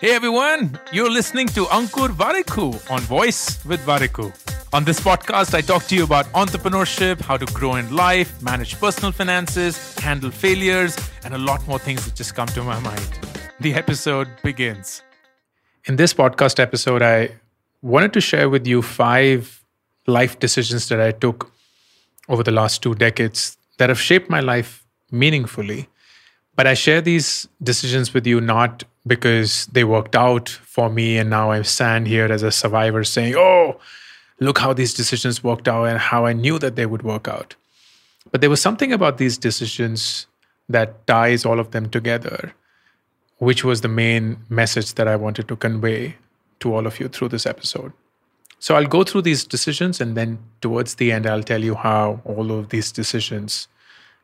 Hey everyone, you're listening to Ankur Warikoo on Voice with Warikoo. On this podcast, I talk to you about entrepreneurship, how to grow in life, manage personal finances, handle failures, and a lot more things that just come to my mind. The episode begins. In this podcast episode, I wanted to share with you five life decisions that I took over the last two decades that have shaped my life meaningfully. But I share these decisions with you not because they worked out for me and now I stand here as a survivor saying, oh, look how these decisions worked out and how I knew that they would work out. But there was something about these decisions that ties all of them together, which was the main message that I wanted to convey to all of you through this episode. So I'll go through these decisions and then towards the end, I'll tell you how all of these decisions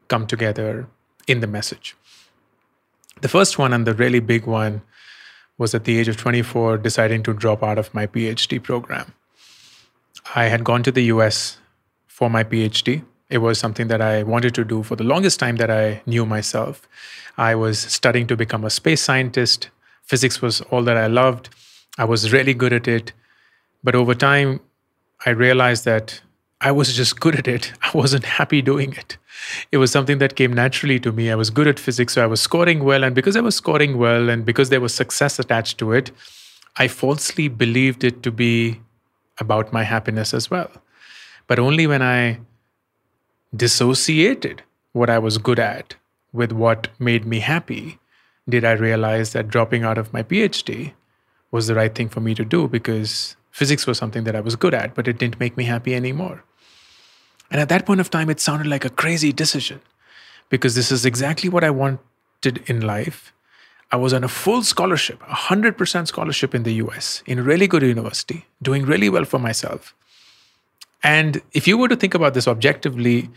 come together in the message. The first one and the really big one was at the age of 24, deciding to drop out of my PhD program. I had gone to the US for my PhD. It was something that I wanted to do for the longest time that I knew myself. I was studying to become a space scientist. Physics was all that I loved. I was really good at it. But over time, I realized that I was just good at it. I wasn't happy doing it. It was something that came naturally to me. I was good at physics, so I was scoring well. And because I was scoring well and because there was success attached to it, I falsely believed it to be about my happiness as well. But only when I dissociated what I was good at with what made me happy did I realize that dropping out of my PhD was the right thing for me to do because physics was something that I was good at, but it didn't make me happy anymore. And at that point of time, it sounded like a crazy decision because this is exactly what I wanted in life. I was on a full scholarship, 100% scholarship in the US, in a really good university, doing really well for myself. And if you were to think about this objectively,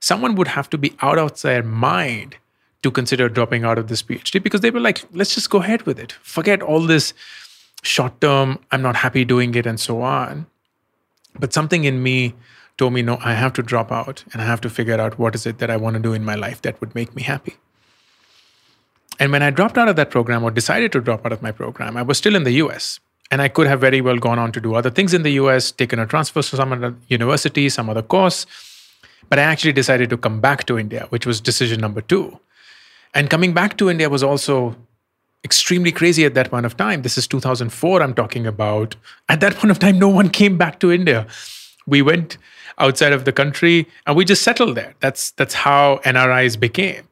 someone would have to be out of their mind to consider dropping out of this PhD because they were like, let's just go ahead with it. Forget all this short term, I'm not happy doing it, and so on. But something in me told me, no, I have to drop out and I have to figure out what is it that I want to do in my life that would make me happy. And when I dropped out of that program or decided to drop out of my program, I was still in the US. And I could have very well gone on to do other things in the US, taken a transfer to some other university, some other course. But I actually decided to come back to India, which was decision number two. And coming back to India was also extremely crazy at that point of time. This is 2004, I'm talking about. At that point of time, no one came back to India. We went outside of the country and we just settled there. That's that's how NRIs became.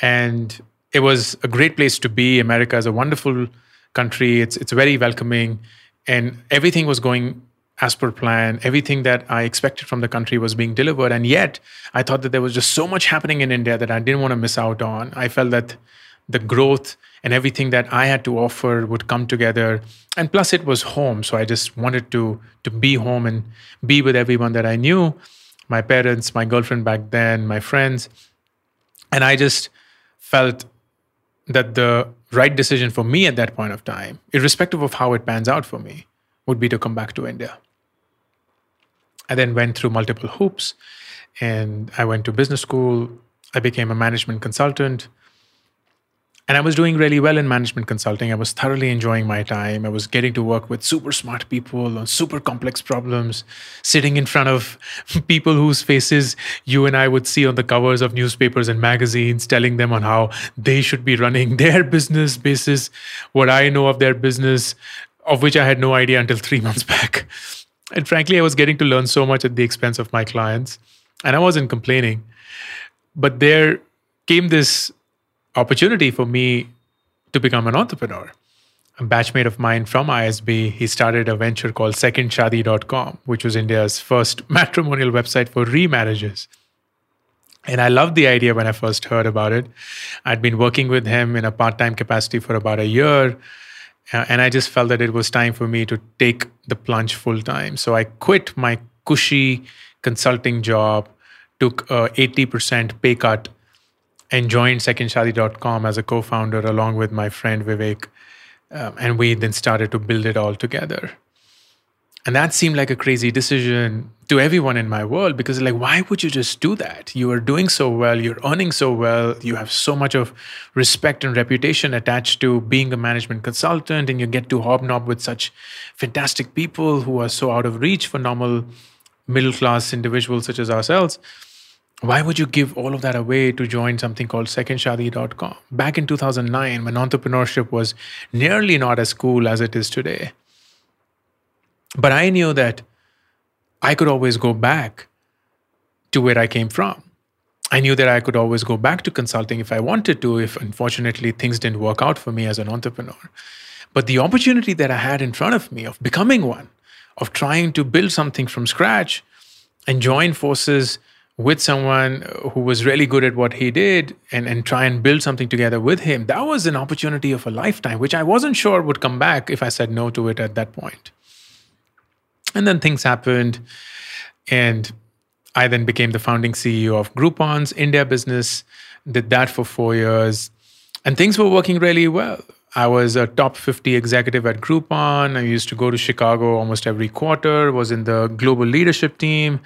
And it was a great place to be. America is a wonderful country. It's it's very welcoming and everything was going as per plan. Everything that I expected from the country was being delivered. And yet, I thought that there was just so much happening in India that I didn't want to miss out on. I felt that the growth and everything that I had to offer would come together. And plus, it was home, so I just wanted to to be home and be with everyone that I knew, my parents, my girlfriend back then, my friends, and I just felt that the right decision for me at that point of time, irrespective of how it pans out for me, would be to come back to India. I then went through multiple hoops, and I went to business school. I became a management consultant. And I was doing really well in management consulting. I was thoroughly enjoying my time. I was getting to work with super smart people on super complex problems, sitting in front of people whose faces you and I would see on the covers of newspapers and magazines, telling them on how they should be running their business basis, what I know of their business, of which I had no idea until three months back. And frankly, I was getting to learn so much at the expense of my clients. And I wasn't complaining. But there came this opportunity for me to become an entrepreneur. A batchmate of mine from ISB, he started a venture called secondshadi.com, which was India's first matrimonial website for remarriages. And I loved the idea when I first heard about it. I'd been working with him in a part time capacity for about a year. Uh, and I just felt that it was time for me to take the plunge full time. So I quit my cushy consulting job, took a 80% pay cut and joined secondshadi.com as a co-founder along with my friend Vivek. Um, and we then started to build it all together. And that seemed like a crazy decision to everyone in my world because, like, why would you just do that? You are doing so well, you're earning so well, you have so much of respect and reputation attached to being a management consultant, and you get to hobnob with such fantastic people who are so out of reach for normal middle class individuals such as ourselves. Why would you give all of that away to join something called secondshadi.com? Back in 2009, when entrepreneurship was nearly not as cool as it is today but I knew that I could always go back to where I came from. I knew that I could always go back to consulting if I wanted to, if unfortunately things didn't work out for me as an entrepreneur. But the opportunity that I had in front of me of becoming one, of trying to build something from scratch and join forces with someone who was really good at what he did and, and try and build something together with him, that was an opportunity of a lifetime, which I wasn't sure would come back if I said no to it at that point. And then things happened. And I then became the founding CEO of Groupon's India business, did that for four years. And things were working really well. I was a top 50 executive at Groupon. I used to go to Chicago almost every quarter, was in the global leadership team.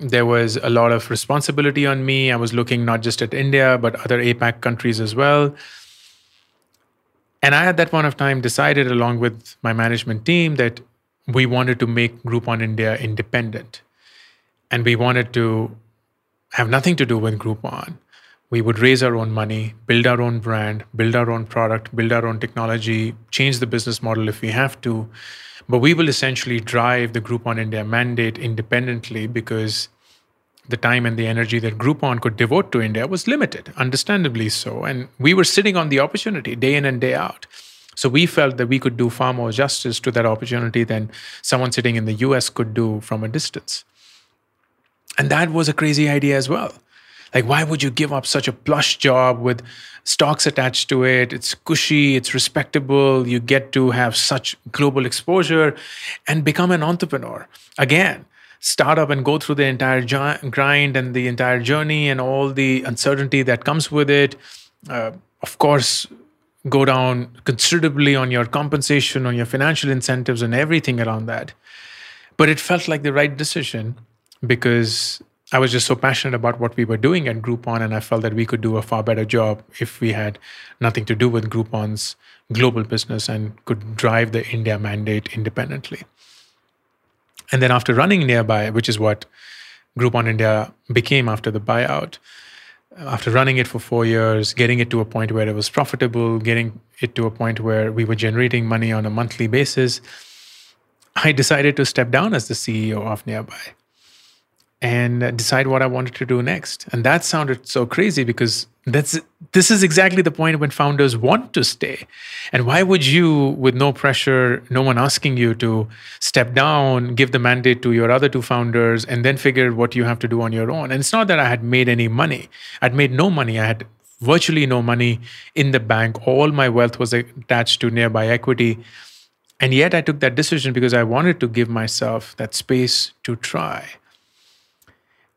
There was a lot of responsibility on me. I was looking not just at India, but other APAC countries as well. And I, at that point of time, decided, along with my management team, that we wanted to make Groupon India independent. And we wanted to have nothing to do with Groupon. We would raise our own money, build our own brand, build our own product, build our own technology, change the business model if we have to. But we will essentially drive the Groupon India mandate independently because the time and the energy that Groupon could devote to India was limited, understandably so. And we were sitting on the opportunity day in and day out. So we felt that we could do far more justice to that opportunity than someone sitting in the US could do from a distance. And that was a crazy idea as well. Like, why would you give up such a plush job with stocks attached to it? It's cushy, it's respectable, you get to have such global exposure and become an entrepreneur. Again, start up and go through the entire grind and the entire journey and all the uncertainty that comes with it. Uh, of course, go down considerably on your compensation, on your financial incentives, and everything around that. But it felt like the right decision because I was just so passionate about what we were doing at Groupon, and I felt that we could do a far better job if we had nothing to do with Groupon's global business and could drive the India mandate independently. And then after running nearby, which is what Groupon India became after the buyout, after running it for four years, getting it to a point where it was profitable, getting it to a point where we were generating money on a monthly basis, I decided to step down as the CEO of Nearby and decide what I wanted to do next. And that sounded so crazy because that's this is exactly the point when founders want to stay. And why would you, with no pressure, no one asking you to step down, give the mandate to your other two founders, and then figure what you have to do on your own? And it's not that I had made any money. I'd made no money. I had virtually no money in the bank. All my wealth was attached to nearby equity. And yet I took that decision because I wanted to give myself that space to try.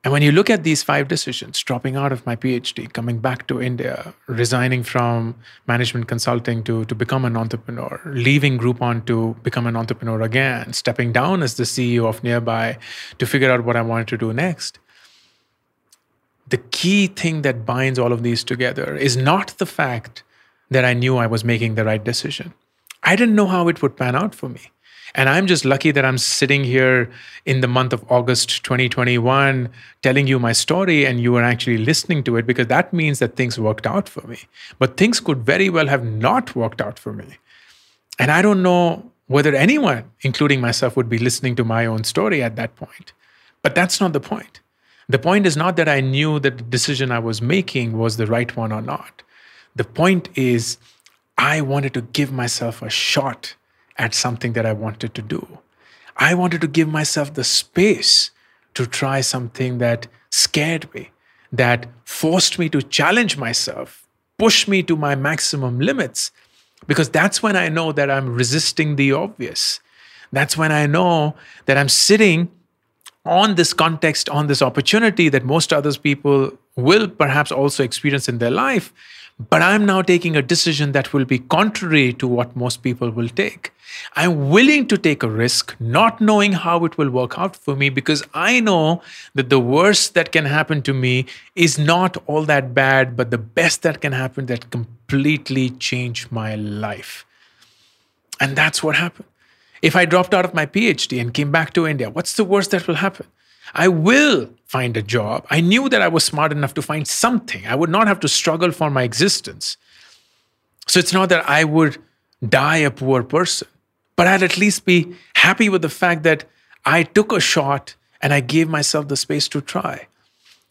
And when you look at these five decisions dropping out of my PhD, coming back to India, resigning from management consulting to, to become an entrepreneur, leaving Groupon to become an entrepreneur again, stepping down as the CEO of Nearby to figure out what I wanted to do next. The key thing that binds all of these together is not the fact that I knew I was making the right decision. I didn't know how it would pan out for me. And I'm just lucky that I'm sitting here in the month of August 2021 telling you my story and you are actually listening to it because that means that things worked out for me. But things could very well have not worked out for me. And I don't know whether anyone, including myself, would be listening to my own story at that point. But that's not the point. The point is not that I knew that the decision I was making was the right one or not. The point is, I wanted to give myself a shot at something that I wanted to do. I wanted to give myself the space to try something that scared me, that forced me to challenge myself, push me to my maximum limits, because that's when I know that I'm resisting the obvious. That's when I know that I'm sitting on this context, on this opportunity that most other people will perhaps also experience in their life, but I'm now taking a decision that will be contrary to what most people will take. I'm willing to take a risk, not knowing how it will work out for me, because I know that the worst that can happen to me is not all that bad, but the best that can happen that completely change my life. And that's what happened. If I dropped out of my PhD and came back to India, what's the worst that will happen? I will find a job. I knew that I was smart enough to find something. I would not have to struggle for my existence. So it's not that I would die a poor person, but I'd at least be happy with the fact that I took a shot and I gave myself the space to try.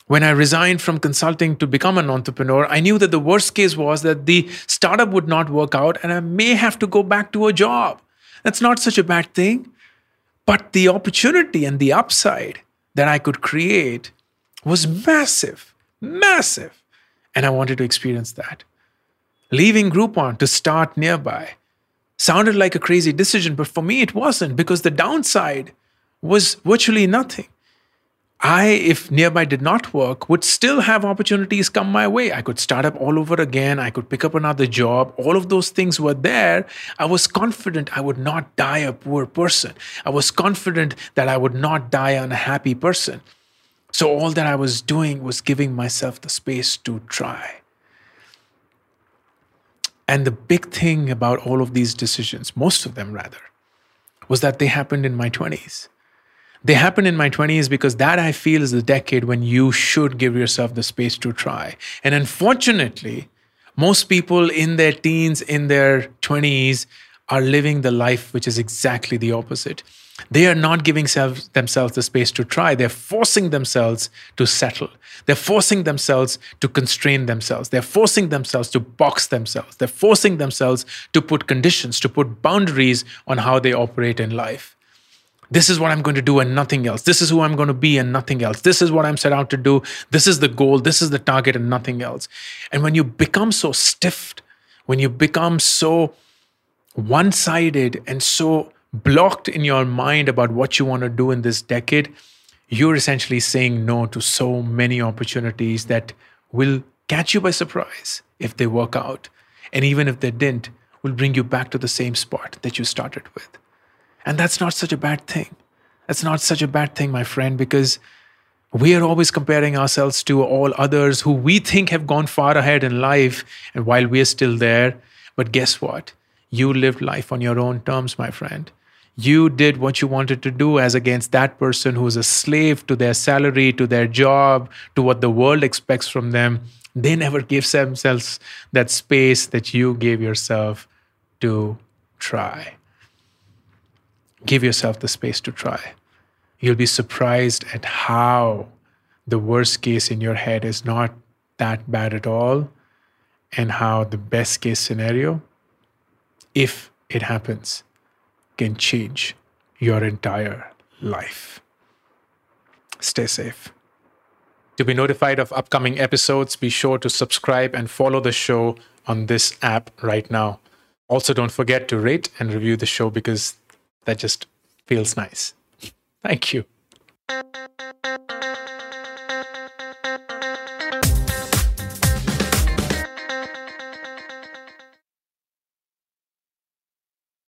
When I resigned from consulting to become an entrepreneur, I knew that the worst case was that the startup would not work out and I may have to go back to a job. That's not such a bad thing. But the opportunity and the upside that I could create was massive, massive. And I wanted to experience that. Leaving Groupon to start nearby sounded like a crazy decision, but for me it wasn't because the downside was virtually nothing. I, if nearby did not work, would still have opportunities come my way. I could start up all over again. I could pick up another job. All of those things were there. I was confident I would not die a poor person. I was confident that I would not die an unhappy person. So all that I was doing was giving myself the space to try. And the big thing about all of these decisions, most of them rather, was that they happened in my 20s. They happen in my 20s because that I feel is the decade when you should give yourself the space to try. And unfortunately, most people in their teens, in their 20s, are living the life which is exactly the opposite. They are not giving self, themselves the space to try. They're forcing themselves to settle. They're forcing themselves to constrain themselves. They're forcing themselves to box themselves. They're forcing themselves to put conditions, to put boundaries on how they operate in life. This is what I'm going to do and nothing else. This is who I'm going to be and nothing else. This is what I'm set out to do. This is the goal. This is the target and nothing else. And when you become so stiff, when you become so one sided and so blocked in your mind about what you want to do in this decade, you're essentially saying no to so many opportunities that will catch you by surprise if they work out. And even if they didn't, will bring you back to the same spot that you started with. And that's not such a bad thing. That's not such a bad thing, my friend, because we are always comparing ourselves to all others who we think have gone far ahead in life, and while we're still there. But guess what? You lived life on your own terms, my friend. You did what you wanted to do as against that person who's a slave to their salary, to their job, to what the world expects from them. They never give themselves that space that you gave yourself to try. Give yourself the space to try. You'll be surprised at how the worst case in your head is not that bad at all, and how the best case scenario, if it happens, can change your entire life. Stay safe. To be notified of upcoming episodes, be sure to subscribe and follow the show on this app right now. Also, don't forget to rate and review the show because that just feels nice. Thank you.